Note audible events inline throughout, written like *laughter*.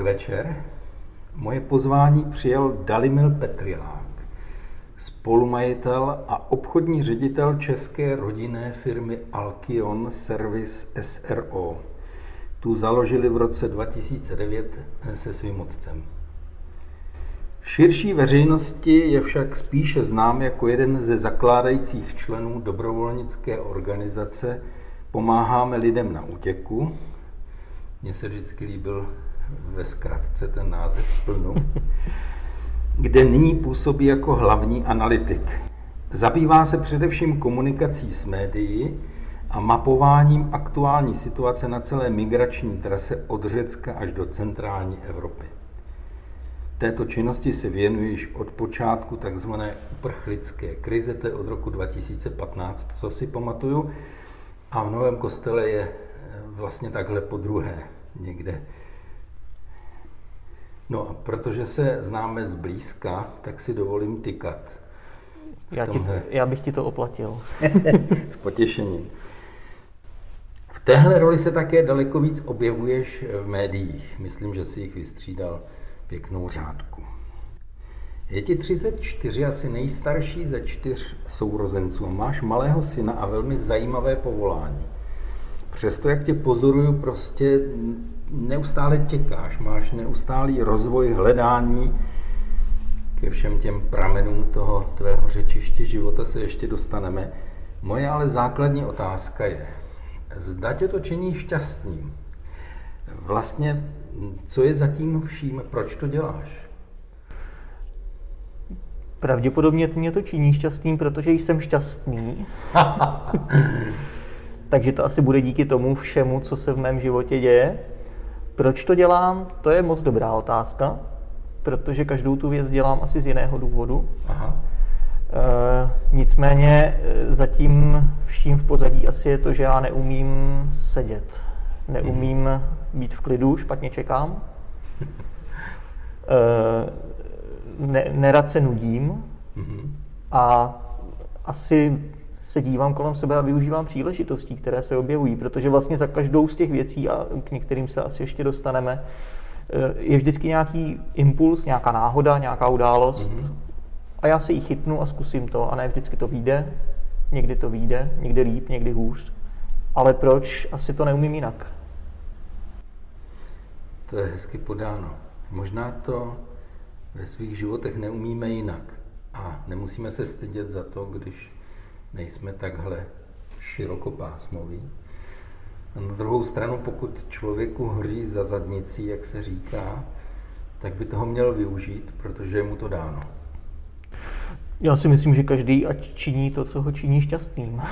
Podvečer. Moje pozvání přijel Dalimil Petrilák, spolumajitel a obchodní ředitel české rodinné firmy Alkion Service SRO. Tu založili v roce 2009 se svým otcem. Širší veřejnosti je však spíše znám jako jeden ze zakládajících členů dobrovolnické organizace Pomáháme lidem na útěku. Mně se vždycky líbil ve zkratce ten název plnou, *laughs* kde nyní působí jako hlavní analytik. Zabývá se především komunikací s médií a mapováním aktuální situace na celé migrační trase od Řecka až do centrální Evropy. Této činnosti se věnuje již od počátku takzvané uprchlické krize, to je od roku 2015, co si pamatuju. A v Novém kostele je vlastně takhle po druhé někde No a protože se známe zblízka, tak si dovolím tykat. Já, ti, já bych ti to oplatil. *laughs* S potěšením. V téhle roli se také daleko víc objevuješ v médiích. Myslím, že si jich vystřídal pěknou řádku. Je ti 34, asi nejstarší ze čtyř sourozenců máš malého syna a velmi zajímavé povolání. Přesto, jak tě pozoruju, prostě neustále těkáš, máš neustálý rozvoj hledání ke všem těm pramenům toho tvého řečiště života se ještě dostaneme. Moje ale základní otázka je, zda tě to činí šťastným? Vlastně, co je zatím vším, proč to děláš? Pravděpodobně mě to činí šťastným, protože jsem šťastný. *laughs* Takže to asi bude díky tomu všemu, co se v mém životě děje. Proč to dělám? To je moc dobrá otázka, protože každou tu věc dělám asi z jiného důvodu. Aha. E, nicméně eh, zatím vším v pozadí asi je to, že já neumím sedět. Neumím hmm. být v klidu, špatně čekám. E, ne, nerad se nudím hmm. a asi se dívám kolem sebe a využívám příležitostí, které se objevují, protože vlastně za každou z těch věcí, a k některým se asi ještě dostaneme, eh, je vždycky nějaký impuls, nějaká náhoda, nějaká událost mm-hmm. a já se jí chytnu a zkusím to a ne vždycky to vyjde, někdy to vyjde, někdy líp, někdy hůř, ale proč, asi to neumím jinak. To je hezky podáno. Možná to ve svých životech neumíme jinak a nemusíme se stydět za to, když nejsme takhle širokopásmoví. A na druhou stranu, pokud člověku hoří za zadnicí, jak se říká, tak by toho měl využít, protože je mu to dáno. Já si myslím, že každý ať činí to, co ho činí šťastným. *laughs*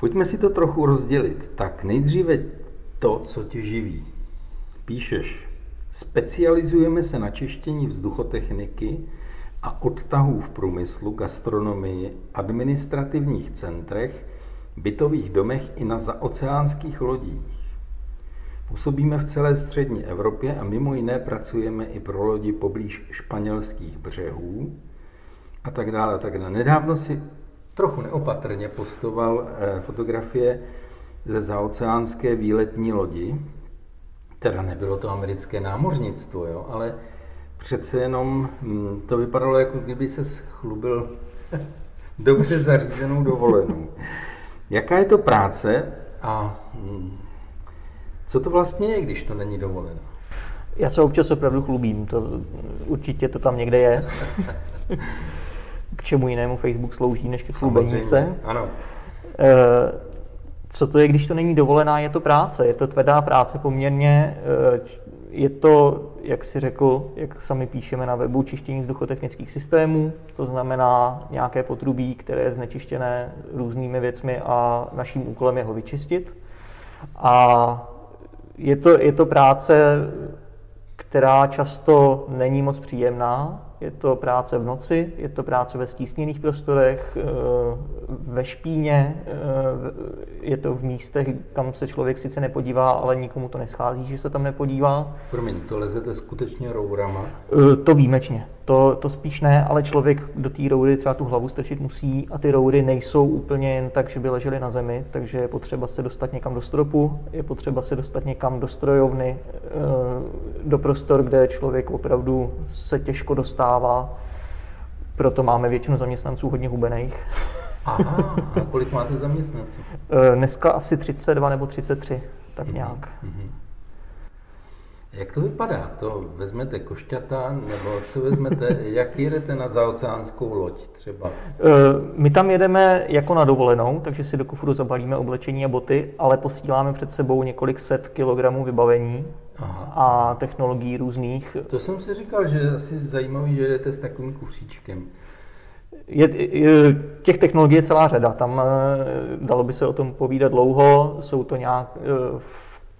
Pojďme si to trochu rozdělit. Tak nejdříve to, co tě živí. Píšeš, specializujeme se na čištění vzduchotechniky, a odtahů v průmyslu, gastronomii, administrativních centrech, bytových domech i na zaoceánských lodích. Působíme v celé střední Evropě a mimo jiné pracujeme i pro lodi poblíž španělských břehů a tak dále. Tak dále. Nedávno si trochu neopatrně postoval eh, fotografie ze zaoceánské výletní lodi, teda nebylo to americké námořnictvo, jo, ale přece jenom hm, to vypadalo, jako kdyby se chlubil *laughs* dobře zařízenou dovolenou. Jaká je to práce a hm, co to vlastně je, když to není dovolená? Já se občas opravdu chlubím, to, určitě to tam někde je. K čemu jinému Facebook slouží, než ke chlubení se. Ano. E, co to je, když to není dovolená, je to práce. Je to tvrdá práce poměrně. E, je to jak si řekl, jak sami píšeme na webu, čištění vzduchotechnických systémů, to znamená nějaké potrubí, které je znečištěné různými věcmi a naším úkolem je ho vyčistit. A je to, je to práce, která často není moc příjemná, je to práce v noci, je to práce ve stísněných prostorech, eh, ve špíně, eh, je to v místech, kam se člověk sice nepodívá, ale nikomu to neschází, že se tam nepodívá. Promiň, to lezete skutečně rourama? To výjimečně. To, to spíš ne, ale člověk do té roury třeba tu hlavu strčit musí a ty roury nejsou úplně jen tak, že by ležely na zemi, takže je potřeba se dostat někam do stropu, je potřeba se dostat někam do strojovny, eh, do prostor, kde člověk opravdu se těžko dostává. Proto máme většinu zaměstnanců hodně hubených. Aha, a kolik máte zaměstnanců? Eh, dneska asi 32 nebo 33, tak mhm, nějak. Mm-hmm. Jak to vypadá? To vezmete košťata, nebo co vezmete, *laughs* jak jedete na zaoceánskou loď třeba? Eh, my tam jedeme jako na dovolenou, takže si do kufru zabalíme oblečení a boty, ale posíláme před sebou několik set kilogramů vybavení Aha. a technologií různých. To jsem si říkal, že je asi zajímavý, že jedete s takovým kufříčkem. Je, je, těch technologií je celá řada. Tam eh, dalo by se o tom povídat dlouho. Jsou to nějak eh,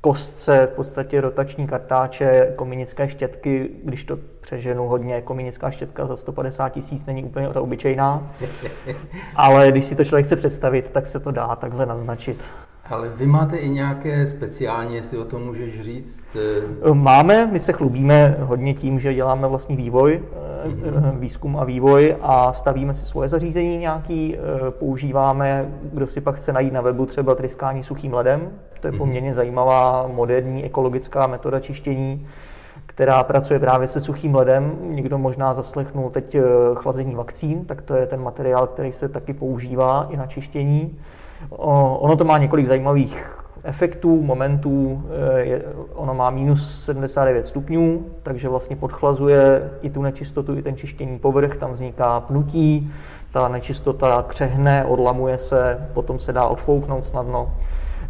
kostce, v podstatě rotační kartáče, kominické štětky, když to přeženu hodně, kominická štětka za 150 tisíc není úplně ta obyčejná, *laughs* ale když si to člověk chce představit, tak se to dá takhle naznačit. Ale vy máte i nějaké speciální, jestli o tom můžeš říct? Eh? Máme, my se chlubíme hodně tím, že děláme vlastní vývoj, mm-hmm. výzkum a vývoj a stavíme si svoje zařízení nějaký, používáme, kdo si pak chce najít na webu třeba tryskání suchým ledem, to je mhm. poměrně zajímavá moderní ekologická metoda čištění, která pracuje právě se suchým ledem. Někdo možná zaslechnul teď chlazení vakcín, tak to je ten materiál, který se taky používá i na čištění. Ono to má několik zajímavých efektů, momentů. Eh, je, ono má minus 79 stupňů, takže vlastně podchlazuje i tu nečistotu, i ten čištění povrch, tam vzniká pnutí, ta nečistota křehne, odlamuje se, potom se dá odfouknout snadno.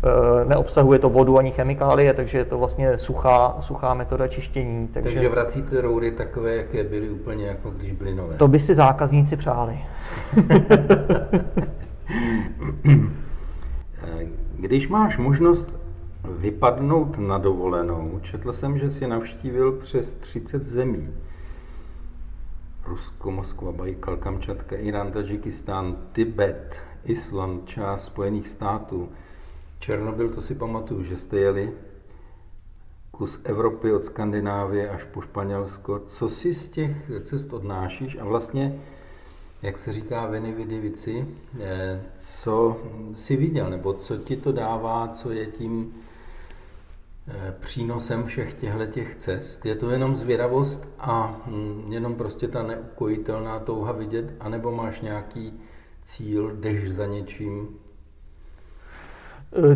Eh, neobsahuje to vodu ani chemikálie, takže je to vlastně suchá, suchá metoda čištění. Takže, takže vracíte roury takové, jaké byly úplně jako když byly nové. To by si zákazníci přáli. *laughs* *laughs* Když máš možnost vypadnout na dovolenou, četl jsem, že si navštívil přes 30 zemí. Rusko, Moskva, Bajkal, Kamčatka, Irán, Tadžikistán, Tibet, Island, část Spojených států, Černobyl, to si pamatuju, že jste jeli kus Evropy od Skandinávie až po Španělsko. Co si z těch cest odnášíš a vlastně jak se říká veny vidi vici, eh, co si viděl, nebo co ti to dává, co je tím eh, přínosem všech těchto těch cest? Je to jenom zvědavost a hm, jenom prostě ta neukojitelná touha vidět, anebo máš nějaký cíl, jdeš za něčím,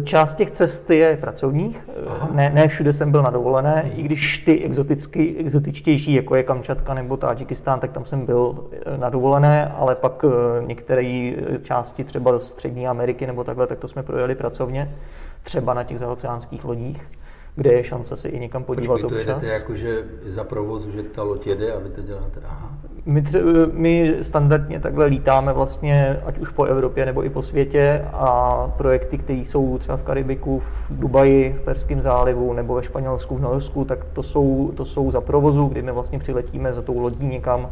Část těch cest je pracovních, ne, ne všude jsem byl na dovolené, i když ty exoticky, exotičtější, jako je Kamčatka nebo Tadžikistán, tak tam jsem byl eh, na dovolené, ale pak eh, některé eh, části třeba do Střední Ameriky nebo takhle, tak to jsme projeli pracovně, třeba na těch zaoceánských lodích kde je šance si i někam podívat Počkej, to jedete jakože za provozu, že ta loď jede a vy to děláte? Aha. My, tře- my standardně takhle lítáme vlastně, ať už po Evropě nebo i po světě a projekty, které jsou třeba v Karibiku, v Dubaji, v Perském zálivu nebo ve Španělsku, v Norsku, tak to jsou, to jsou za provozu, kdy my vlastně přiletíme za tou lodí někam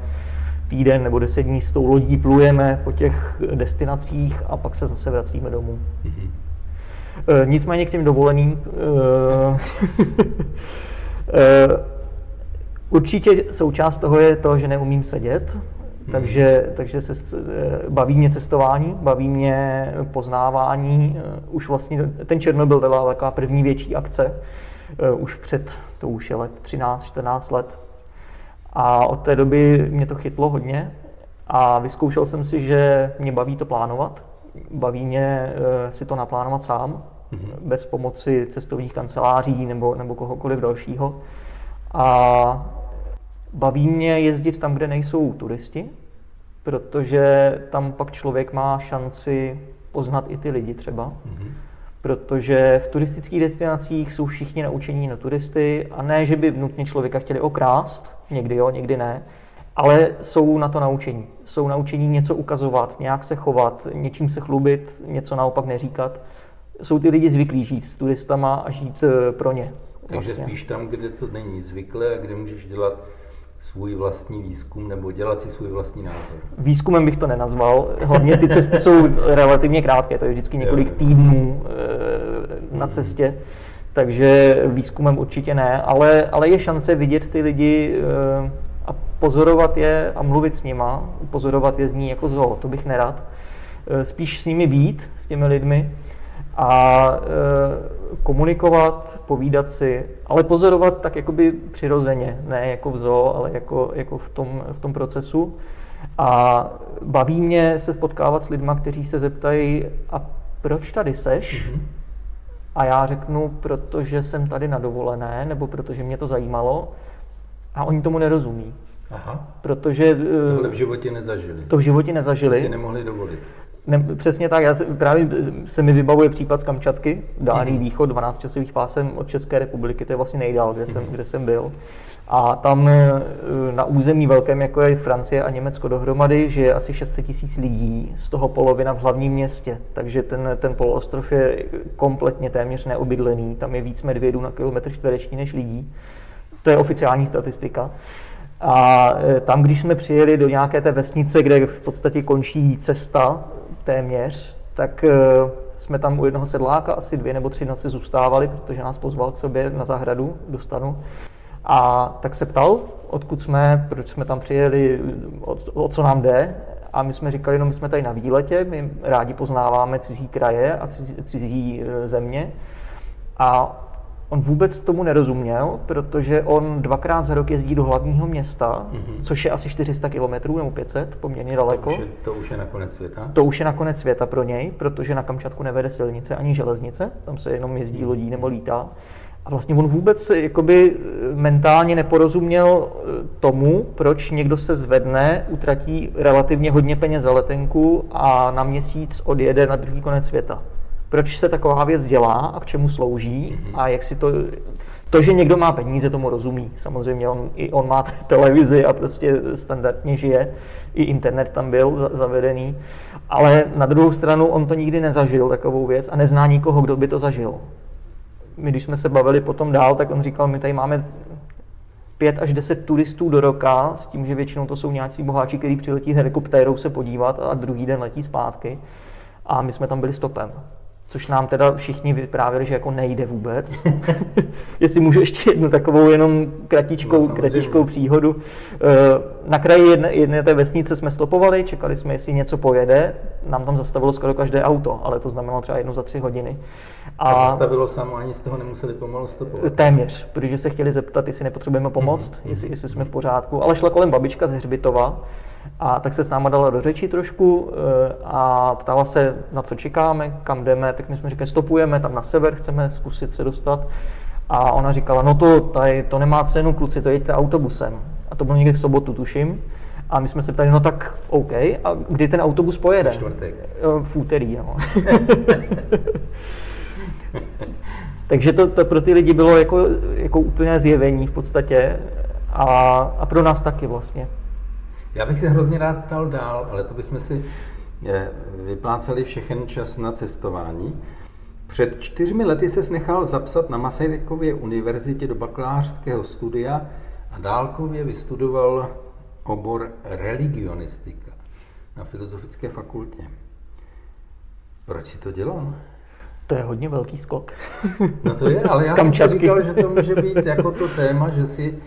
týden nebo deset dní s tou lodí plujeme po těch destinacích a pak se zase vracíme domů. Mm-hmm. E, nicméně k těm dovoleným. E, e, určitě součást toho je to, že neumím sedět, hmm. takže, takže se baví mě cestování, baví mě poznávání. Už vlastně ten Černobyl byla taková první větší akce, už před, to už je let 13-14 let. A od té doby mě to chytlo hodně a vyzkoušel jsem si, že mě baví to plánovat, baví mě eh, si to naplánovat sám, mm-hmm. bez pomoci cestovních kanceláří nebo, nebo kohokoliv dalšího. A baví mě jezdit tam, kde nejsou turisti, protože tam pak člověk má šanci poznat i ty lidi třeba. Mm-hmm. Protože v turistických destinacích jsou všichni naučení na turisty a ne, že by nutně člověka chtěli okrást, někdy jo, někdy ne, ale jsou na to naučení. Jsou naučení něco ukazovat, nějak se chovat, něčím se chlubit, něco naopak neříkat. Jsou ty lidi zvyklí žít s turistama a žít eh, pro ně. Takže vlastně. spíš tam, kde to není zvyklé a kde můžeš dělat svůj vlastní výzkum nebo dělat si svůj vlastní názor? Výzkumem bych to nenazval. Hlavně ty cesty jsou relativně krátké, to je vždycky několik týdnů eh, na cestě, takže výzkumem určitě ne, ale, ale je šance vidět ty lidi eh, a pozorovat je a mluvit s nima, pozorovat je z ní jako zoo, to bych nerad. Eh, spíš s nimi být, s těmi lidmi a komunikovat, povídat si, ale pozorovat tak jakoby přirozeně, ne jako v zoo, ale jako, jako v, tom, v tom procesu. A baví mě se spotkávat s lidmi, kteří se zeptají, a proč tady seš? Mm-hmm. A já řeknu, protože jsem tady na dovolené, nebo protože mě to zajímalo. A oni tomu nerozumí. Aha. Protože... Tohle v životě nezažili. To v životě nezažili. To si nemohli dovolit. Ne, přesně tak, já se, právě se mi vybavuje případ z Kamčatky, dálný mm. východ, 12 časových pásem od České republiky, to je vlastně nejdál, kde, jsem, kde jsem byl. A tam e, na území velkém, jako je Francie a Německo dohromady, že je asi 600 tisíc lidí, z toho polovina v hlavním městě, takže ten, ten poloostrov je kompletně téměř neobydlený, tam je víc medvědů na kilometr čtvereční než lidí. To je oficiální statistika. A e, tam, když jsme přijeli do nějaké té vesnice, kde v podstatě končí cesta téměř, tak eh, jsme tam u jednoho sedláka asi dvě nebo tři noci zůstávali, protože nás pozval k sobě na zahradu do stanu. A tak se ptal, odkud jsme, proč jsme tam přijeli, o, o co nám jde. A my jsme říkali, no my jsme tady na výletě, my rádi poznáváme cizí kraje a cizí, cizí eh, země. A On vůbec tomu nerozuměl, protože on dvakrát za rok jezdí do hlavního města, mm-hmm. což je asi 400 km nebo 500, poměrně daleko. To už, je, to už je nakonec světa? To už je nakonec světa pro něj, protože na Kamčatku nevede silnice ani železnice, tam se jenom jezdí lodí nebo lítá. A vlastně on vůbec jakoby mentálně neporozuměl eh, tomu, proč někdo se zvedne, utratí relativně hodně peněz za letenku a na měsíc odjede na druhý konec světa proč se taková věc dělá a k čemu slouží mm-hmm. a jak si to... To, že někdo má peníze, tomu rozumí. Samozřejmě on, i on má *laughs* televizi a prostě standardně žije. I internet tam byl zavedený. Ale na druhou stranu on to nikdy nezažil, takovou věc, a nezná nikoho, kdo by to zažil. My, když jsme se bavili potom dál, tak on říkal, my tady máme pět až deset turistů do roka, s tím, že většinou to jsou nějací boháči, kteří přiletí helikoptérou se podívat a druhý den letí zpátky. A my jsme tam byli stopem což nám teda všichni vyprávěli, že jako nejde vůbec. *laughs* Jestli můžu ještě jednu takovou jenom kratičkou, no, kratičkou příhodu. Eh, na kraji jedné, jedné té vesnice jsme stopovali, čekali jsme, jestli něco pojede. Nám tam zastavilo skoro každé auto, ale to znamenalo třeba jednu za tři hodiny. A, a zastavilo samo, ani z toho nemuseli pomalu stopovat. Téměř, protože se chtěli zeptat, jestli nepotřebujeme pomoct, mm-hmm. jestli, jestli jsme v pořádku. Ale šla kolem babička z Hřbitova, a tak se s náma dala do řeči trošku eh, a ptala se, na co čekáme, kam jdeme, tak my jsme říkali, stopujeme tam na sever, chceme zkusit se dostat. A ona říkala, no to, tady, to nemá cenu, kluci, to jeďte autobusem. A to bylo někdy v sobotu, tuším. A my jsme se ptali, no tak OK, a kdy ten autobus pojede? Čtvrtek. Eh, v úterý, no. *laughs* Takže to, to pro ty lidi bylo jako, jako úplné zjevení v podstatě a, a pro nás taky vlastně. Já bych se hrozně rád ptal dál, ale to bychom si eh, vypláceli všechen čas na cestování. Před čtyřmi lety se nechal zapsat na Masarykově univerzitě do bakalářského studia a dálkově vystudoval obor religionistika na Filozofické fakultě. Proč si to dělal? To je hodně velký skok. No to je, ale já *laughs* jsem říkal, že to může být jako to téma, že si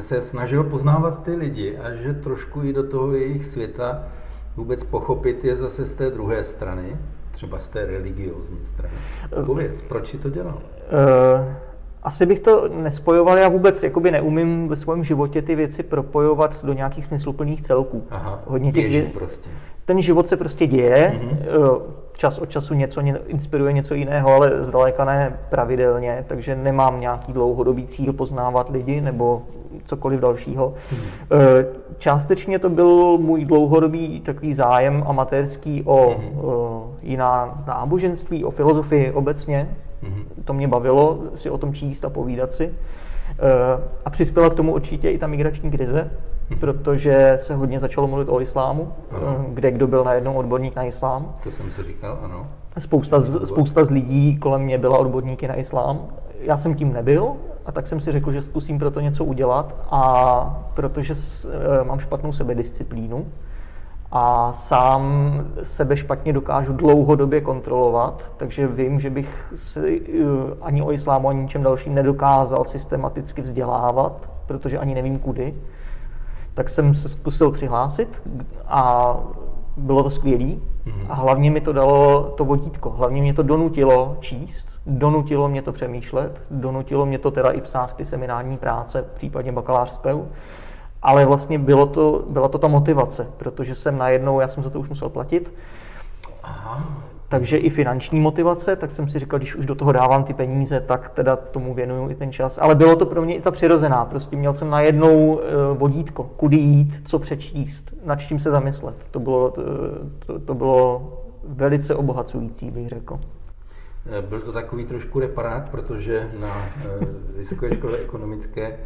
se snažil poznávat ty lidi a že trošku i do toho jejich světa vůbec pochopit je zase z té druhé strany, třeba z té religiózní strany. Pověz, proč si to dělal? Uh, asi bych to nespojoval, já vůbec jakoby neumím ve svém životě ty věci propojovat do nějakých smysluplných celků. Aha, Hodně těch věcí. prostě. Ten život se prostě děje, mm-hmm. čas od času něco inspiruje něco jiného, ale zdaleka ne pravidelně, takže nemám nějaký dlouhodobý cíl poznávat lidi nebo cokoliv dalšího. Hmm. Částečně to byl můj dlouhodobý takový zájem amatérský o, hmm. o jiná náboženství, o filozofii obecně. Hmm. To mě bavilo si o tom číst a povídat si. Eh, a přispěla k tomu určitě i ta migrační krize, hmm. protože se hodně začalo mluvit o islámu, ano. Kde kdo byl najednou odborník na islám. To jsem si říkal, ano. Spousta z, spousta z lidí kolem mě byla odborníky na islám. Já jsem tím nebyl, A tak jsem si řekl, že zkusím pro to něco udělat a protože eh, mám špatnou sebedisciplínu a sám sebe špatně dokážu dlouhodobě kontrolovat, takže vím, že bych si eh, ani o islámu, ani ničem dalším nedokázal systematicky vzdělávat, protože ani nevím kudy. Tak jsem se zkusil přihlásit a bylo to skvělé. A hlavně mi to dalo to vodítko, hlavně mě to donutilo číst, donutilo mě to přemýšlet, donutilo mě to teda i psát ty seminární práce, případně bakalářskou. Ale vlastně bylo to, byla to ta motivace, protože jsem najednou, já jsem za to už musel platit, Aha. Takže i finanční motivace, tak jsem si říkal, když už do toho dávám ty peníze, tak teda tomu věnuju i ten čas. Ale bylo to pro mě i ta přirozená, prostě měl jsem najednou eh, vodítko, kudy jít, co přečíst, nad čím se zamyslet. To bylo, to, eh, to, to bylo velice obohacující, bych řekl. Eh, byl to takový trošku reparát, protože na Vysoké škole ekonomické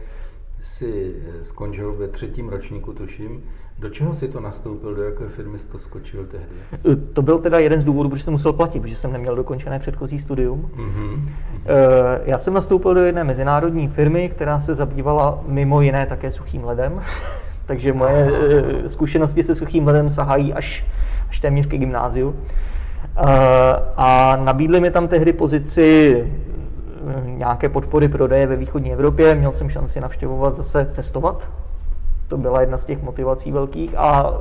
si skončil ve třetím ročníku, tuším. Do čeho si to nastoupil, do jaké firmy jsi to skočil tehdy? To byl teda jeden z důvodů, proč jsem musel platit, protože jsem neměl dokončené předchozí studium. Mm-hmm. Já jsem nastoupil do jedné mezinárodní firmy, která se zabývala mimo jiné také suchým ledem. *laughs* Takže moje Aha. zkušenosti se suchým ledem sahají až, až téměř ke gymnáziu. A nabídli mi tam tehdy pozici nějaké podpory prodeje ve východní Evropě, měl jsem šanci navštěvovat zase cestovat. To byla jedna z těch motivací velkých a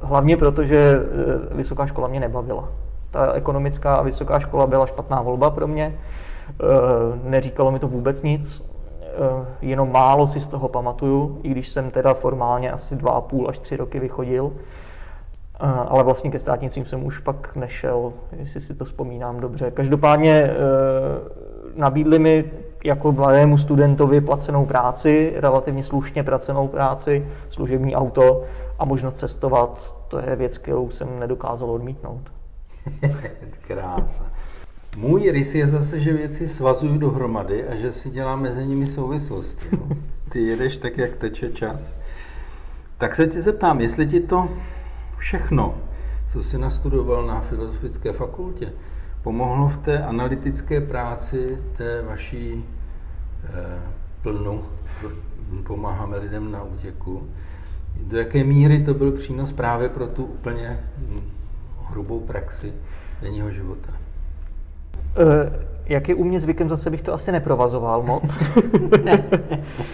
hlavně proto, že e, vysoká škola mě nebavila. Ta ekonomická a vysoká škola byla špatná volba pro mě. E, neříkalo mi to vůbec nic, e, jenom málo si z toho pamatuju, i když jsem teda formálně asi dva a půl až tři roky vychodil. Ale vlastně ke státnicím jsem už pak nešel, jestli si to vzpomínám dobře. Každopádně nabídli mi jako mladému studentovi placenou práci, relativně slušně placenou práci, služební auto a možnost cestovat. To je věc, kterou jsem nedokázal odmítnout. *laughs* Krása. Můj rys je zase, že věci svazuju dohromady a že si dělám mezi nimi souvislosti. Ty jedeš tak, jak teče čas. Tak se tě zeptám, jestli ti to všechno, co jsi nastudoval na Filozofické fakultě, pomohlo v té analytické práci té vaší eh, plnu, pomáháme lidem na útěku. Do jaké míry to byl přínos právě pro tu úplně hm, hrubou praxi denního života? Uh, jak je u mě zvykem, zase bych to asi neprovazoval moc. *laughs*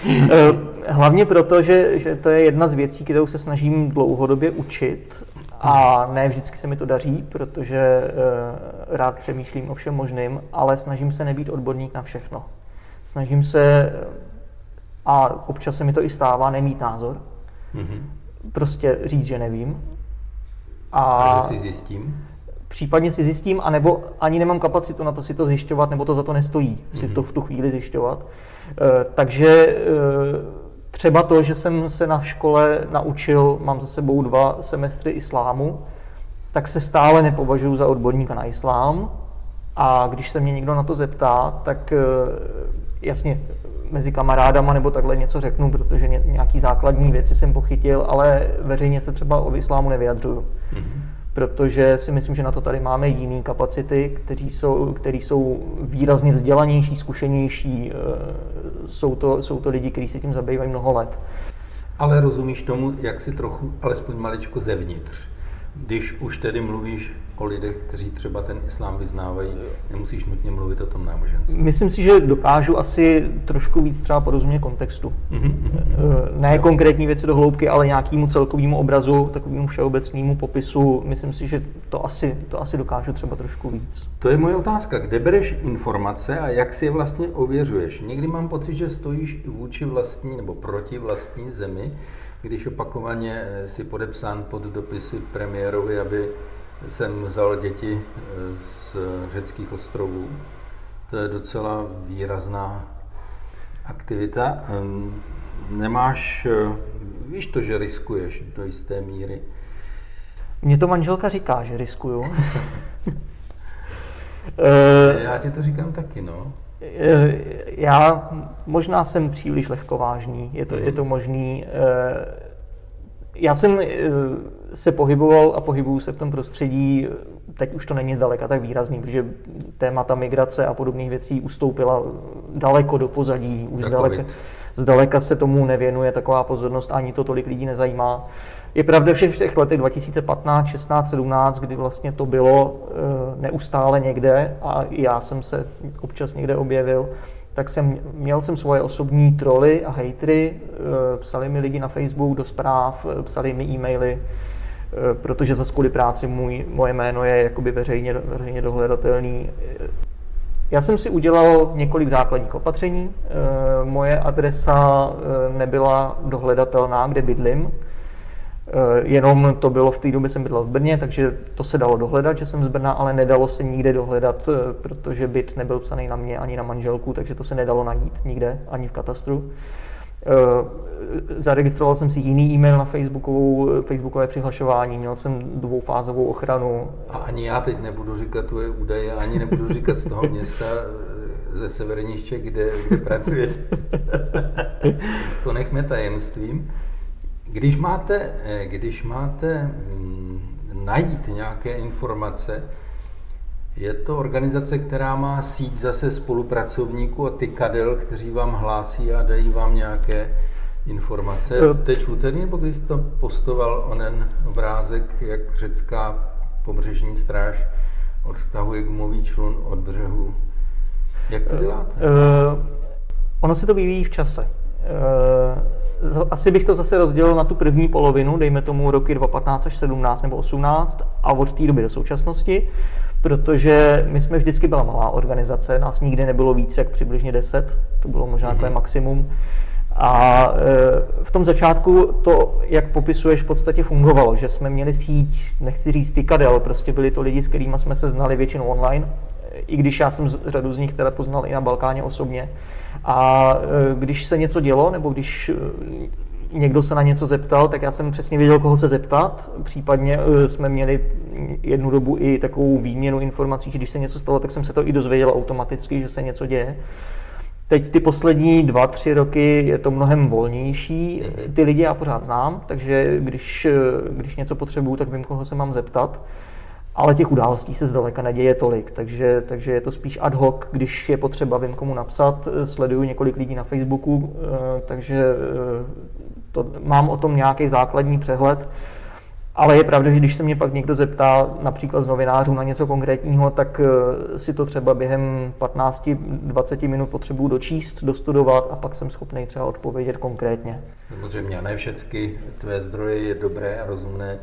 Eh, hlavně proto, že, že to je jedna z věcí, kterou se snažím dlouhodobě učit a ne vždycky se mi to daří, protože uh, rád přemýšlím o všem možným, ale snažím se nebýt odborník na všechno. Snažím se, a občas se mi to i stává, nemít názor. Mm-hmm. Prostě říct, že nevím. A, a že si zjistím? Případně si zjistím, anebo ani nemám kapacitu na to si to zjišťovat, nebo to za to nestojí mm-hmm. si to v tu chvíli zjišťovat. Uh, takže uh, Třeba to, že jsem se na škole naučil, mám za sebou dva semestry islámu, tak se stále nepovažuji za odborníka na islám. A když se mě někdo na to zeptá, tak eh, jasně mezi kamarádama nebo takhle něco řeknu, protože nějaký základní věci jsem pochytil, ale veřejně se třeba o islámu nevyjadřuju. Mm-hmm protože si myslím, že na to tady máme jiné kapacity, kteří jsou, který jsou výrazně vzdělanější, zkušenější. Eh, jsou to, jsou to lidi, kteří se tím zabývají mnoho let. Ale rozumíš tomu, jak si trochu, alespoň maličko zevnitř, když už tedy mluvíš o lidech, kteří třeba ten islám vyznávají, nemusíš nutně mluvit o tom náboženství. Myslím si, že dokážu asi trošku víc třeba porozumět kontextu. Mm-hmm. Ne konkrétní věci do hloubky, ale nějakému celkovému obrazu, takovému všeobecnému popisu. Myslím si, že to asi, to asi dokážu třeba trošku víc. To je moje otázka. Kde bereš informace a jak si je vlastně ověřuješ? Někdy mám pocit, že stojíš vůči vlastní nebo proti vlastní zemi, když opakovaně eh, si podepsán pod dopisy premiérovi, aby jsem vzal děti eh, z řeckých ostrovů. To je docela výrazná aktivita. Nemáš, eh, víš to, že riskuješ do jisté míry. Mně to manželka říká, že riskuju. *laughs* Já ti to říkám taky, no. Já možná jsem příliš lehkovážný, je to, je to možný já jsem eh, se pohyboval a pohybuju se v tom prostředí, teď už to není zdaleka tak výrazný, protože témata migrace a podobných věcí ustoupila daleko do pozadí, už zdaleka, zdaleka se tomu nevěnuje taková pozornost, ani to tolik lidí nezajímá. Je pravda, že v těch letech 2015, 16, 17, kdy vlastně to bylo eh, neustále někde a já jsem se občas někde objevil, tak jsem, měl jsem svoje osobní troly a hejtry, eh, psali mi lidi na Facebook do zpráv, eh, psali mi e-maily, protože za kvůli práci můj, moje jméno je jakoby veřejně, veřejně dohledatelný. Já jsem si udělal několik základních opatření. Moje adresa nebyla dohledatelná, kde bydlím, Eh, jenom to bylo v té době, jsem bydlel v Brně, takže to se dalo dohledat, že jsem z Brna, ale nedalo se nikde dohledat, eh, protože byt nebyl psaný na mě ani na manželku, takže to se nedalo najít nikde, ani v katastru. Eh, zaregistroval jsem si jiný e-mail na Facebookovou, Facebookové přihlašování, měl jsem dvoufázovou ochranu. A ani já teď nebudu říkat tvoje údaje, ani nebudu říkat z toho města ze severních Čech, kde, kde pracuješ. *laughs* to nechme tajemstvím. Když máte, eh, když máte mm, najít nějaké informace, je to organizace, která má síť zase spolupracovníků a ty kadel, kteří vám hlásí a dají vám nějaké informace. Eh. Teď v úterý, nebo když to postoval onen obrázek, jak řecká pobřežní stráž odtahuje gumový člun od břehu. Jak to děláte? Uh, ono se to vyvíjí v čase. Uh, asi bych to zase rozdělil na tu první polovinu, dejme tomu roky 2015 až 17 nebo 18 a od té doby do současnosti, protože my jsme vždycky byla malá organizace, nás nikdy nebylo víc jak přibližně 10, to bylo možná takové mm-hmm. maximum. A e, v tom začátku to, jak popisuješ, v podstatě fungovalo, že jsme měli síť, nechci říct tykadel, prostě byli to lidi, s kterými jsme se znali většinou online, i když já jsem řadu z nich teda poznal i na Balkáně osobně. A e, když se něco dělo, nebo když někdo se na něco zeptal, tak já jsem přesně věděl, koho se zeptat. Případně e, jsme měli jednu dobu i takovou výměnu informací, že když se něco stalo, tak jsem se to i dozvěděl automaticky, že se něco děje. Teď ty poslední dva, tři roky je to mnohem volnější. Ty lidi já pořád znám, takže když, když něco potřebuju, tak vím, koho se mám zeptat ale těch událostí se zdaleka neděje tolik, takže, takže je to spíš ad hoc, když je potřeba, vím komu napsat, sleduju několik lidí na Facebooku, eh, takže eh, to, mám o tom nějaký základní přehled, ale je pravda, že když se mě pak někdo zeptá, například z novinářů na něco konkrétního, tak eh, si to třeba během 15-20 minut potřebuji dočíst, dostudovat a pak jsem schopný třeba odpovědět konkrétně. Samozřejmě, ne všechny tvé zdroje je dobré a rozumné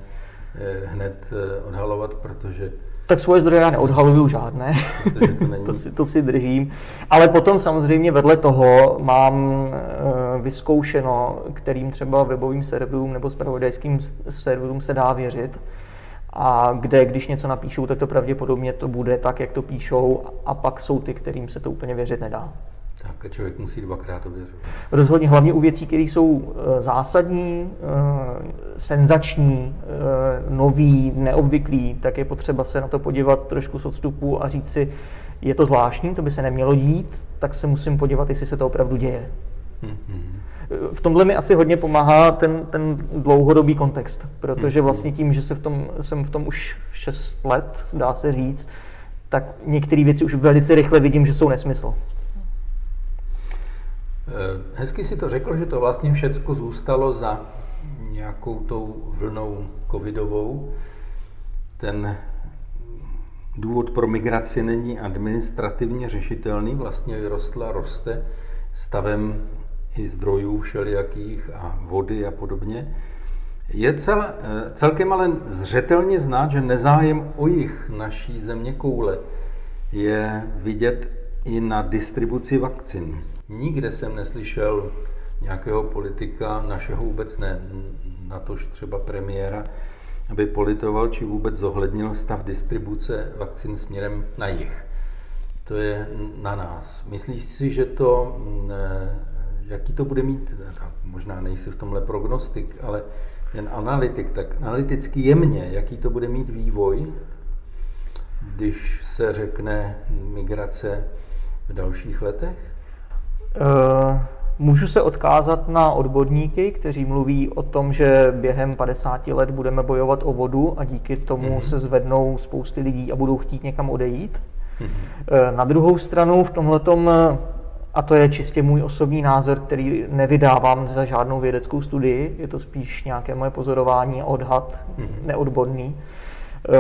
hned eh, odhalovat, protože tak svoje zdroje já neodhaluju žádné, to, *laughs* není... to, si, to si držím. Ale potom samozřejmě vedle toho mám e, vyzkoušeno, kterým třeba webovým serverům nebo spravodajským serverům se dá věřit. A kde, když něco napíšou, tak to pravděpodobně to bude tak, jak to píšou, a pak jsou ty, kterým se to úplně věřit nedá. Tak člověk musí dvakrát ověřovat. Rozhodně hlavně u věcí, které jsou eh, zásadní, eh, senzační, eh, nový, neobvyklý, tak je potřeba se na to podívat trošku z odstupu a říct si, je to zvláštní, to by se nemělo dít, tak se musím podívat, jestli se to opravdu děje. V tomhle mi asi hodně pomáhá ten, ten dlouhodobý kontext, protože vlastně tím, že se v tom, jsem v tom už 6 let, dá se říct, tak některé věci už velice rychle vidím, že jsou nesmysl. Eh, hezky si to řekl, že to vlastně všecko zůstalo za nějakou tou vlnou covidovou. Ten důvod pro migraci není administrativně řešitelný, vlastně vyrostla, roste stavem i zdrojů všelijakých a vody a podobně. Je cel, eh, celkem ale zřetelně znát, že nezájem o jich naší země koule je vidět i na distribuci vakcin. Nikde jsem neslyšel nějakého politika, našeho vůbec ne, natož třeba premiéra, aby politoval či vůbec zohlednil stav distribuce vakcin směrem na jich. To je na nás. Myslíš si, že to, jaký to bude mít, možná nejsi v tomhle prognostik, ale jen analytik, tak analyticky jemně, jaký to bude mít vývoj, když se řekne migrace v dalších letech? Uh, Můžu se odkázat na odborníky, kteří mluví o tom, že během 50 let budeme bojovat o vodu a díky tomu mm-hmm. se zvednou spousty lidí a budou chtít někam odejít. Mm-hmm. Na druhou stranu v tomhletom, a to je čistě můj osobní názor, který nevydávám za žádnou vědeckou studii, je to spíš nějaké moje pozorování a odhad, mm-hmm. neodborný, eh,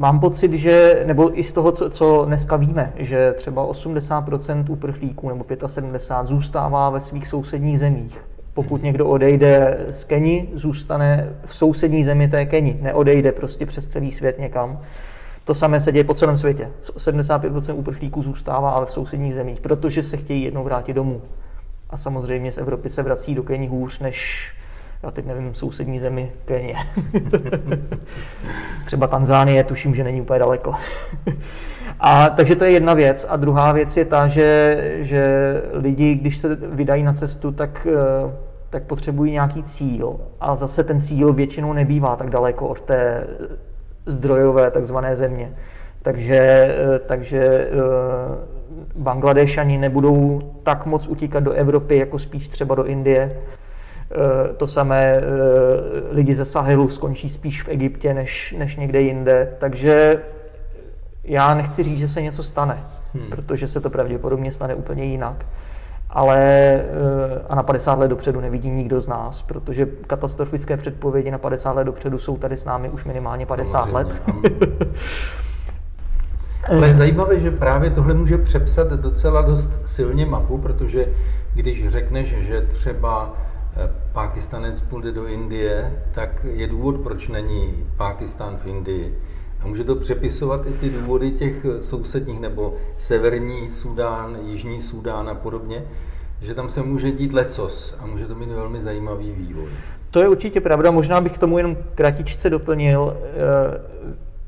Mám pocit, že, nebo i z toho, co, co dneska víme, že třeba 80% uprchlíků nebo 75% zůstává ve svých sousedních zemích. Pokud někdo odejde z Keni, zůstane v sousední zemi té Keni, neodejde prostě přes celý svět někam. To samé se děje po celém světě. 75% uprchlíků zůstává ale v sousedních zemích, protože se chtějí jednou vrátit domů. A samozřejmě z Evropy se vrací do Keni hůř než já teď nevím, sousední zemi Keně. *laughs* Třeba Tanzánie, tuším, že není úplně daleko. *laughs* a takže to je jedna věc. A druhá věc je ta, že, že lidi, když se vydají na cestu, tak, eh, tak potřebují nějaký cíl. A zase ten cíl většinou nebývá tak daleko od té zdrojové takzvané země. Takže, eh, takže eh, Bangladešani nebudou tak moc utíkat do Evropy, jako spíš třeba do Indie. Eh, to samé eh, lidi ze Sahelu skončí spíš v Egyptě než, než někde jinde. Takže já nechci říct, že se něco stane, hmm. protože se to pravděpodobně stane úplně jinak. Ale eh, a na 50 let dopředu nevidí nikdo z nás, protože katastrofické předpovědi na 50 let dopředu jsou tady s námi už minimálně 50 Samozřejmě. let. *laughs* Ale je zajímavé, že právě tohle může přepsat docela dost silně mapu, protože když řekneš, že třeba Pákistanec půjde do Indie, tak je důvod, proč není Pákistán v Indii. A může to přepisovat i ty důvody těch sousedních, nebo severní Sudán, jižní Sudán a podobně, že tam se může dít lecos a může to mít velmi zajímavý vývoj. To je určitě pravda, možná bych k tomu jenom kratičce doplnil.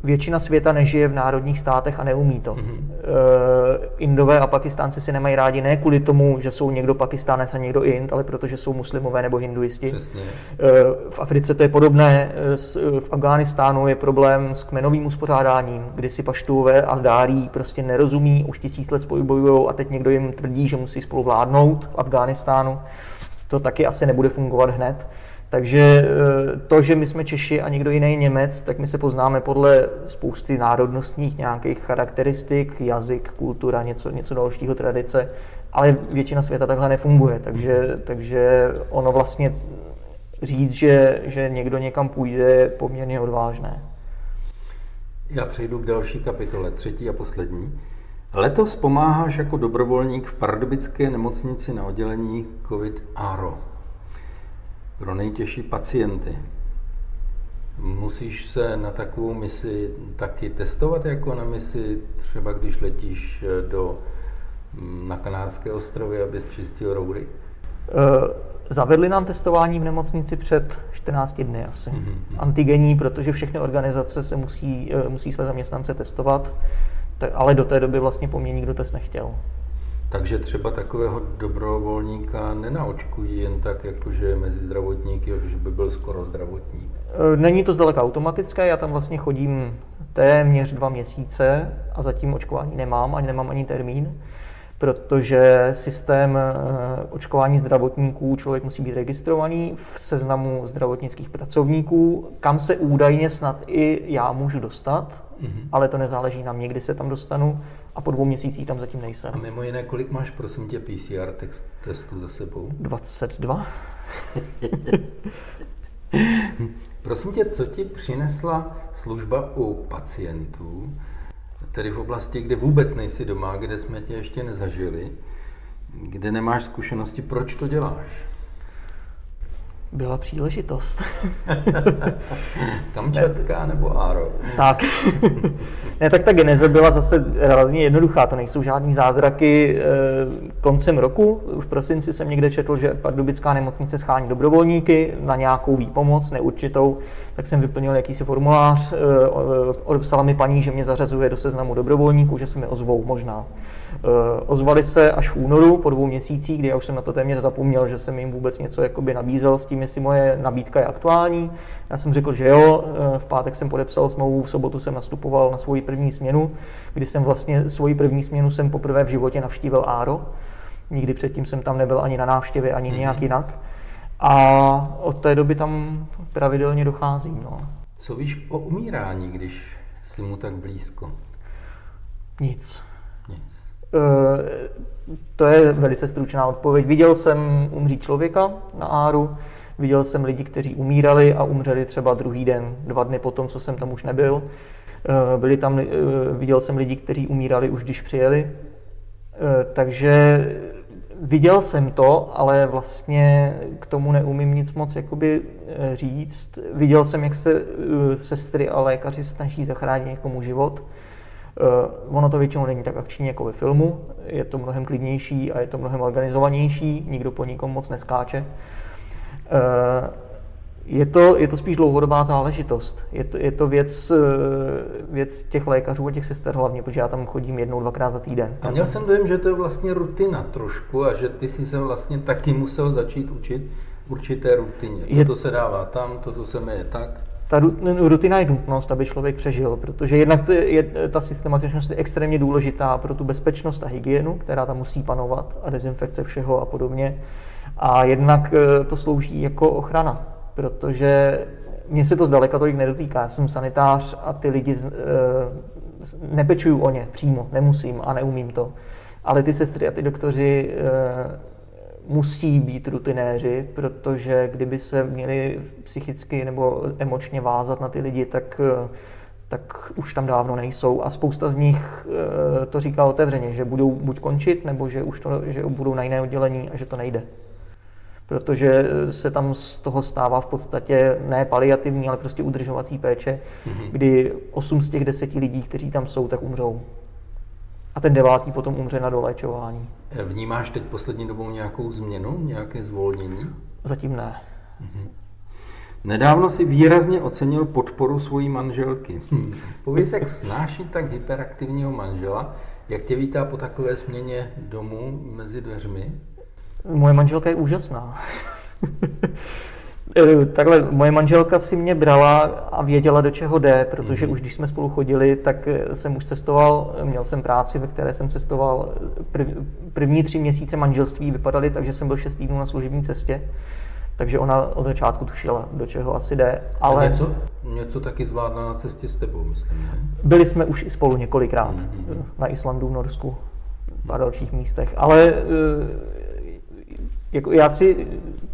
Eh, Většina světa nežije v národních státech a neumí to. Mm-hmm. Indové a Pakistánci si nemají rádi ne kvůli tomu, že jsou někdo Pakistánec a někdo Ind, ale protože jsou muslimové nebo hinduisti. Přesně. Eh, v Africe to je podobné. V Afghánistánu je problém s kmenovým uspořádáním, kdy si paštůvé a dárí prostě nerozumí, už tisíc let spolu bojují a teď někdo jim tvrdí, že musí spolu vládnout v Afghánistánu. To taky asi nebude fungovat hned. Takže eh, to, že my jsme Češi a někdo jiný Němec, tak my se poznáme podle spousty národnostních nějakých charakteristik, jazyk, kultura, něco, něco dalšího, tradice, ale většina světa takhle nefunguje, takže, takže ono vlastně říct, že, že někdo někam půjde, je poměrně odvážné. Já přejdu k další kapitole, třetí a poslední. Letos pomáháš jako dobrovolník v Pardubické nemocnici na oddělení COVID ARO pro nejtěžší pacienty. Musíš se na takovou misi taky testovat jako na misi, třeba když letíš eh, do, mm, na Kanárské ostrovy, abys čistil roury? Uh, zavedli nám testování v nemocnici před 14 dny asi. Mm-hmm. Antigenní, protože všechny organizace se musí, uh, musí své zaměstnance testovat, ale do té doby vlastně po mně nikdo test nechtěl. Takže třeba takového dobrovolníka nenaočkují jen tak, jakože mezi zdravotníky, že by byl skoro zdravotník. E, není to zdaleka automatické, já tam vlastně chodím téměř dva měsíce a zatím očkování nemám, ani nemám ani termín, protože systém e, očkování zdravotníků člověk musí být registrovaný v seznamu zdravotnických pracovníků, kam se údajně snad i já můžu dostat, mm-hmm. ale to nezáleží na mě, kdy se tam dostanu a po dvou měsících tam zatím nejsem. A mimo jiné, kolik máš, prosím tě, PCR testů za sebou? 22. *laughs* prosím tě, co ti přinesla služba u pacientů, tedy v oblasti, kde vůbec nejsi doma, kde jsme tě ještě nezažili, kde nemáš zkušenosti, proč to děláš? Byla příležitost. *laughs* Kamčatka nebo Aro? Tak. ne, tak ta geneze byla zase relativně jednoduchá, to nejsou žádný zázraky. Eh, koncem roku, v prosinci jsem někde četl, že Pardubická nemocnice schání dobrovolníky na nějakou výpomoc, neurčitou, tak jsem vyplnil jakýsi formulář, eh, odepsala mi paní, že mě zařazuje do seznamu dobrovolníků, že se mi ozvou možná. Eh, ozvali se až v únoru, po dvou měsících, kdy já už jsem na to téměř zapomněl, že jsem jim vůbec něco jakoby nabízel s tím, jestli moje nabídka je aktuální. Já jsem řekl, že jo, eh, v pátek jsem podepsal smlouvu, v sobotu jsem nastupoval na svoji první směnu, kdy jsem vlastně svoji první směnu jsem poprvé v životě navštívil Áro. Nikdy předtím jsem tam nebyl ani na návštěvě, ani mm-hmm. nějak jinak. A od té doby tam pravidelně docházím. No. Co víš o umírání, když jsi mu tak blízko? Nic. Nic. E, to je velice stručná odpověď. Viděl jsem umřít člověka na Áru, viděl jsem lidi, kteří umírali a umřeli třeba druhý den, dva dny potom, co jsem tam už nebyl. E, byli tam, e, viděl jsem lidi, kteří umírali už když přijeli. Takže viděl jsem to, ale vlastně k tomu neumím nic moc jakoby říct. Viděl jsem, jak se sestry a lékaři snaží zachránit někomu život. Uh, ono to většinou není tak akční jako ve filmu, je to mnohem klidnější a je to mnohem organizovanější, nikdo po nikom moc neskáče. Uh, je to, je to spíš dlouhodobá záležitost. Je to, je to věc, eh, věc těch lékařů a těch sester hlavně, protože já tam chodím jednou, dvakrát za týden. A měl jsem dojem, že to je vlastně rutina trošku a že ty si se vlastně taky musel začít učit určité rutině. Je... Toto se dává tam, toto se je tak ta rutina je nutnost, aby člověk přežil, protože jednak je, ta systematičnost je extrémně důležitá pro tu bezpečnost a hygienu, která tam musí panovat a dezinfekce všeho a podobně. A jednak e, to slouží jako ochrana, protože mě se to zdaleka tolik nedotýká. Já jsem sanitář a ty lidi e, nepečuju o ně přímo, nemusím a neumím to. Ale ty sestry a ty doktoři e, musí být rutinéři, protože kdyby se měli psychicky nebo emočně vázat na ty lidi, tak, tak už tam dávno nejsou. A spousta z nich eh, to říká otevřeně, že budou buď končit, nebo že už to, že budou na jiné oddělení a že to nejde. Protože se tam z toho stává v podstatě ne paliativní, ale prostě udržovací péče, mm-hmm. kdy 8 z těch 10 lidí, kteří tam jsou, tak umřou a ten devátý potom umře na doléčování. Vnímáš teď poslední dobou nějakou změnu, nějaké zvolnění? Zatím ne. Mhm. Nedávno si výrazně ocenil podporu svojí manželky. Hm. Pověz, jak snáší tak hyperaktivního manžela, jak tě vítá po takové změně domů mezi dveřmi? Moje manželka je úžasná. *laughs* Eh, takhle, moje manželka si mě brala a věděla, do čeho jde, protože mm. už když jsme spolu chodili, tak eh, jsem už cestoval, měl jsem práci, ve které jsem cestoval. Prv, první tři měsíce manželství vypadaly tak, že jsem byl šest týdnů na služební cestě, takže ona od začátku tušila, do čeho asi jde. Ale a něco, něco taky zvládla na cestě s tebou, myslím, ne? Byli jsme už i spolu několikrát, mm. na Islandu, v Norsku, a dalších místech, ale jako já si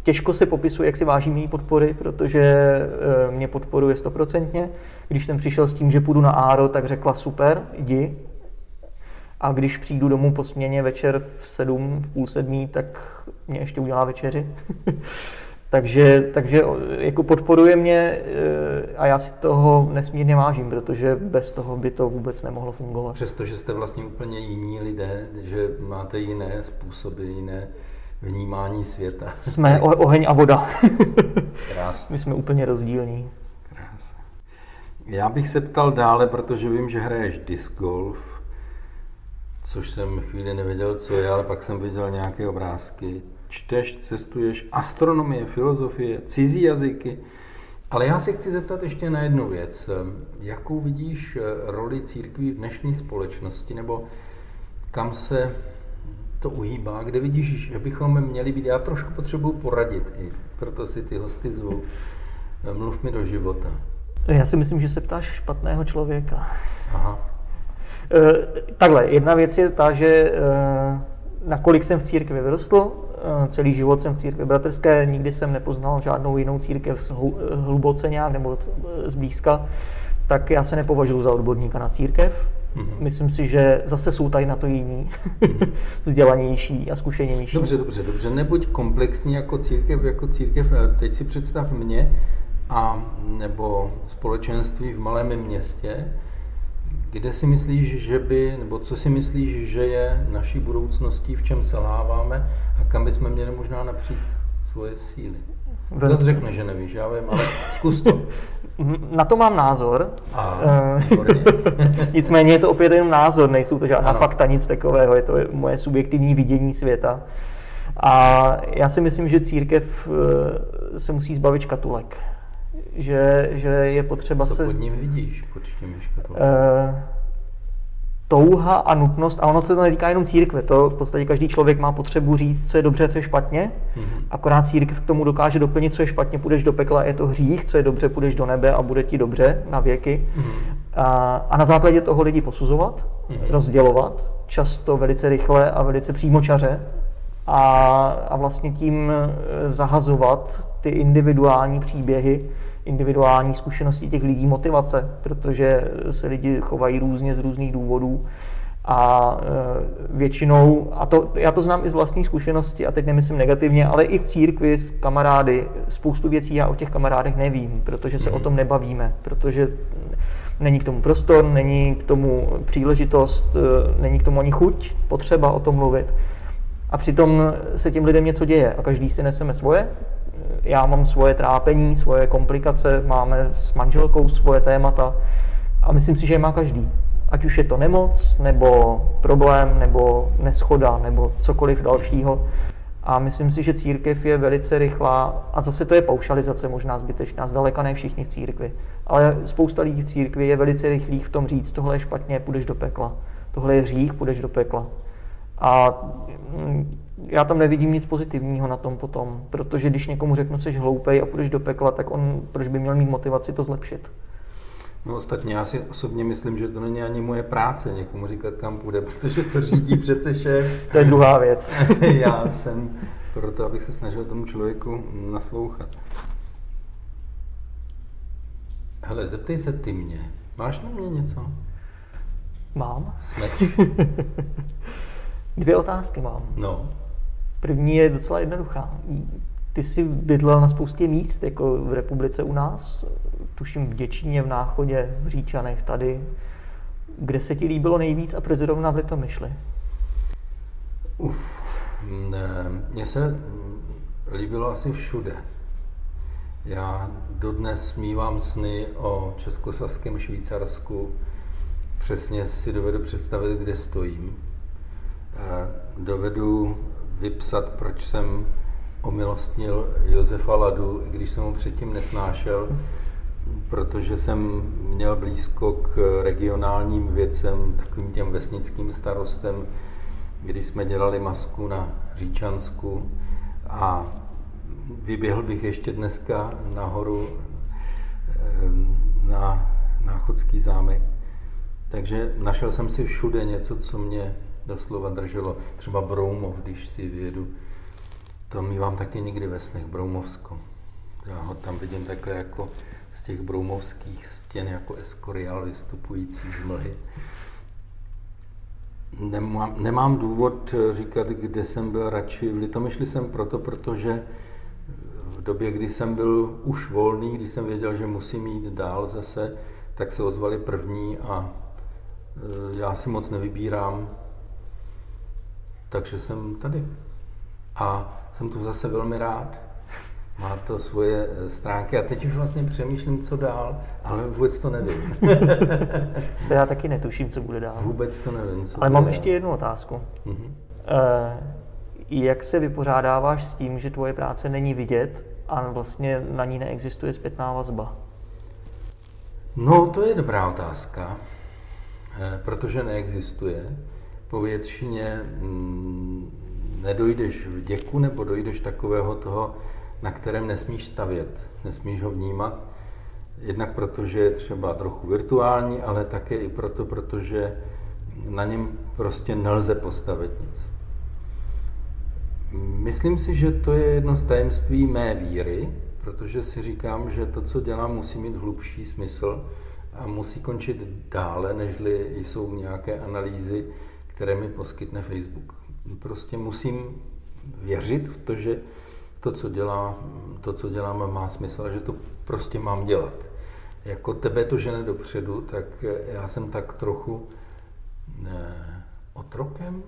těžko se popisuji, jak si vážím její podpory, protože eh, mě podporuje stoprocentně. Když jsem přišel s tím, že půjdu na Áro, tak řekla super, jdi. A když přijdu domů po směně večer v sedm, v půl sedmí, tak mě ještě udělá večeři. *laughs* takže, takže jako podporuje mě eh, a já si toho nesmírně vážím, protože bez toho by to vůbec nemohlo fungovat. Přestože jste vlastně úplně jiní lidé, že máte jiné způsoby, jiné vnímání světa. Jsme oheň a voda. Krásně. My jsme úplně rozdílní. Krásně. Já bych se ptal dále, protože vím, že hraješ disc golf, což jsem chvíli nevěděl, co je, ale pak jsem viděl nějaké obrázky. Čteš, cestuješ, astronomie, filozofie, cizí jazyky. Ale já se chci zeptat ještě na jednu věc. Jakou vidíš roli církví v dnešní společnosti, nebo kam se to uhýbá, kde vidíš, že bychom měli být, já trošku potřebuji poradit i, proto si ty hosty zvu. Mluv mi do života. Já si myslím, že se ptáš špatného člověka. Aha. E, takhle, jedna věc je ta, že e, nakolik jsem v církvi vyrostl, e, celý život jsem v církvi bratrské, nikdy jsem nepoznal žádnou jinou církev hluboce nějak nebo zblízka, tak já se nepovažuji za odborníka na církev. Mm-hmm. Myslím si, že zase jsou tady na to jiní, *laughs* vzdělanější a zkušenější. Dobře, dobře, dobře. Nebuď komplexní jako církev, jako církev. Teď si představ mě a nebo společenství v malém městě, kde si myslíš, že by, nebo co si myslíš, že je naší budoucností, v čem selháváme a kam bychom měli možná napřít svoje síly? Zase řekne, že nevíš, já vím, ale zkus to. *laughs* Na to mám názor. A, eh, *laughs* Nicméně je to opět jenom názor, nejsou to žádná ano. fakta, nic takového, je to moje subjektivní vidění světa. A já si myslím, že církev eh, se musí zbavit škatulek. Že, že je potřeba Co se... pod ním vidíš, pod těmi škatulkami? Uh, touha a nutnost, a ono to netýká jenom církve, to v podstatě každý člověk má potřebu říct, co je dobře, co je špatně, mm-hmm. akorát církev k tomu dokáže doplnit, co je špatně, půjdeš do pekla, je to hřích, co je dobře, půjdeš do nebe a bude ti dobře na věky. Mm-hmm. A, a na základě toho lidi posuzovat, mm-hmm. rozdělovat, často velice rychle a velice přímočaře a, a vlastně tím eh, zahazovat ty individuální příběhy, individuální zkušenosti těch lidí, motivace, protože se lidi chovají různě z různých důvodů a e, většinou, a to, já to znám i z vlastní zkušenosti, a teď nemyslím negativně, ale i v církvi s kamarády, spoustu věcí já o těch kamarádech nevím, protože se o tom nebavíme, protože není k tomu prostor, není k tomu příležitost, e, není k tomu ani chuť, potřeba o tom mluvit. A přitom se těm lidem něco děje a každý si neseme svoje, já mám svoje trápení, svoje komplikace, máme s manželkou svoje témata a myslím si, že je má každý. Ať už je to nemoc, nebo problém, nebo neschoda, nebo cokoliv dalšího. A myslím si, že církev je velice rychlá, a zase to je paušalizace možná zbytečná, zdaleka ne všichni v církvi, ale spousta lidí v církvi je velice rychlých v tom říct, tohle je špatně, půjdeš do pekla, tohle je hřích, půjdeš do pekla. A mm, já tam nevidím nic pozitivního na tom potom, protože když někomu řeknu, jsi hloupej a půjdeš do pekla, tak on proč by měl mít motivaci to zlepšit? No ostatně já si osobně myslím, že to není ani moje práce někomu říkat, kam půjde, protože to řídí přece šéf. *laughs* to je druhá věc. *laughs* já jsem proto, abych se snažil tomu člověku naslouchat. Hele, zeptej se ty mě. Máš na mě něco? Mám. Smeč. *laughs* Dvě otázky mám. No. První je docela jednoduchá. Ty jsi bydlel na spoustě míst, jako v republice u nás, tuším v Děčíně, v Náchodě, v Říčanech, tady. Kde se ti líbilo nejvíc a proč zrovna v Litomyšli? Uf, mně se líbilo asi všude. Já dodnes mývám sny o českosaském Švýcarsku. Přesně si dovedu představit, kde stojím. Dovedu vypsat, proč jsem omilostnil Josefa Ladu, i když jsem ho předtím nesnášel, protože jsem měl blízko k regionálním věcem, takovým těm vesnickým starostem, když jsme dělali masku na Říčansku a vyběhl bych ještě dneska nahoru eh, na Náchodský zámek. Takže našel jsem si všude něco, co mě doslova drželo. Třeba Broumov, když si vědu, to mývám taky někdy ve snech, Broumovsko. Já ho tam vidím takhle jako z těch broumovských stěn jako eskorial vystupující z mlhy. Nemám, nemám důvod říkat, kde jsem byl radši. V Litomyšli jsem proto, protože v době, kdy jsem byl už volný, když jsem věděl, že musím jít dál zase, tak se ozvali první a e, já si moc nevybírám, takže jsem tady. A jsem tu zase velmi rád. Má to svoje eh, stránky a teď už vlastně přemýšlím, co dál, ale vůbec to nevím. *laughs* to já taky netuším, co bude dál. Vůbec to nevím. Co ale mám dál. ještě jednu otázku. Mm-hmm. E, jak se vypořádáváš s tím, že tvoje práce není vidět a vlastně na ní neexistuje zpětná vazba? No, to je dobrá otázka, eh, protože neexistuje po většině mm, nedojdeš v děku nebo dojdeš takového toho, na kterém nesmíš stavět, nesmíš ho vnímat. Jednak protože je třeba trochu virtuální, ale také i proto, protože na něm prostě nelze postavit nic. Myslím si, že to je jedno z tajemství mé víry, protože si říkám, že to, co dělám, musí mít hlubší smysl a musí končit dále, nežli jsou nějaké analýzy, které mi poskytne Facebook. Prostě musím věřit v to, že to, co, dělá, to, co děláme, má smysl že to prostě mám dělat. Jako tebe to žene dopředu, tak já jsem tak trochu ne, otrokem,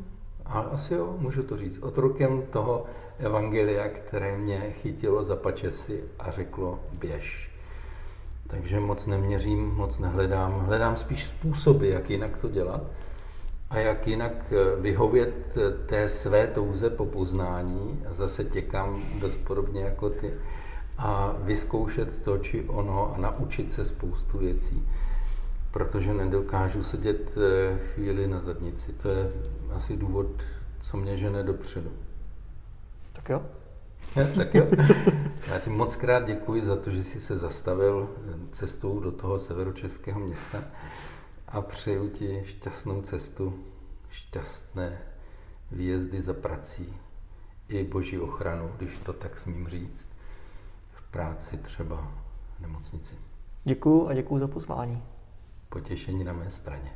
ale asi jo, můžu to říct, otrokem toho evangelia, které mě chytilo za pačesy a řeklo běž. Takže moc neměřím, moc nehledám, hledám spíš způsoby, jak jinak to dělat a jak jinak eh, vyhovět eh, té své touze po poznání, a zase těkám dost podobně jako ty, a vyzkoušet to či ono a naučit se spoustu věcí. protože nedokážu sedět eh, chvíli na zadnici. To je asi důvod, co mě žene dopředu. Tak jo. tak jo. *laughs* Já ti moc krát děkuji za to, že jsi se zastavil cestou do toho severočeského města a přeju ti šťastnou cestu, šťastné výjezdy za prací i boží ochranu, když to tak smím říct, v práci třeba v nemocnici. Děkuji a děkuji za pozvání. Potěšení na mé straně.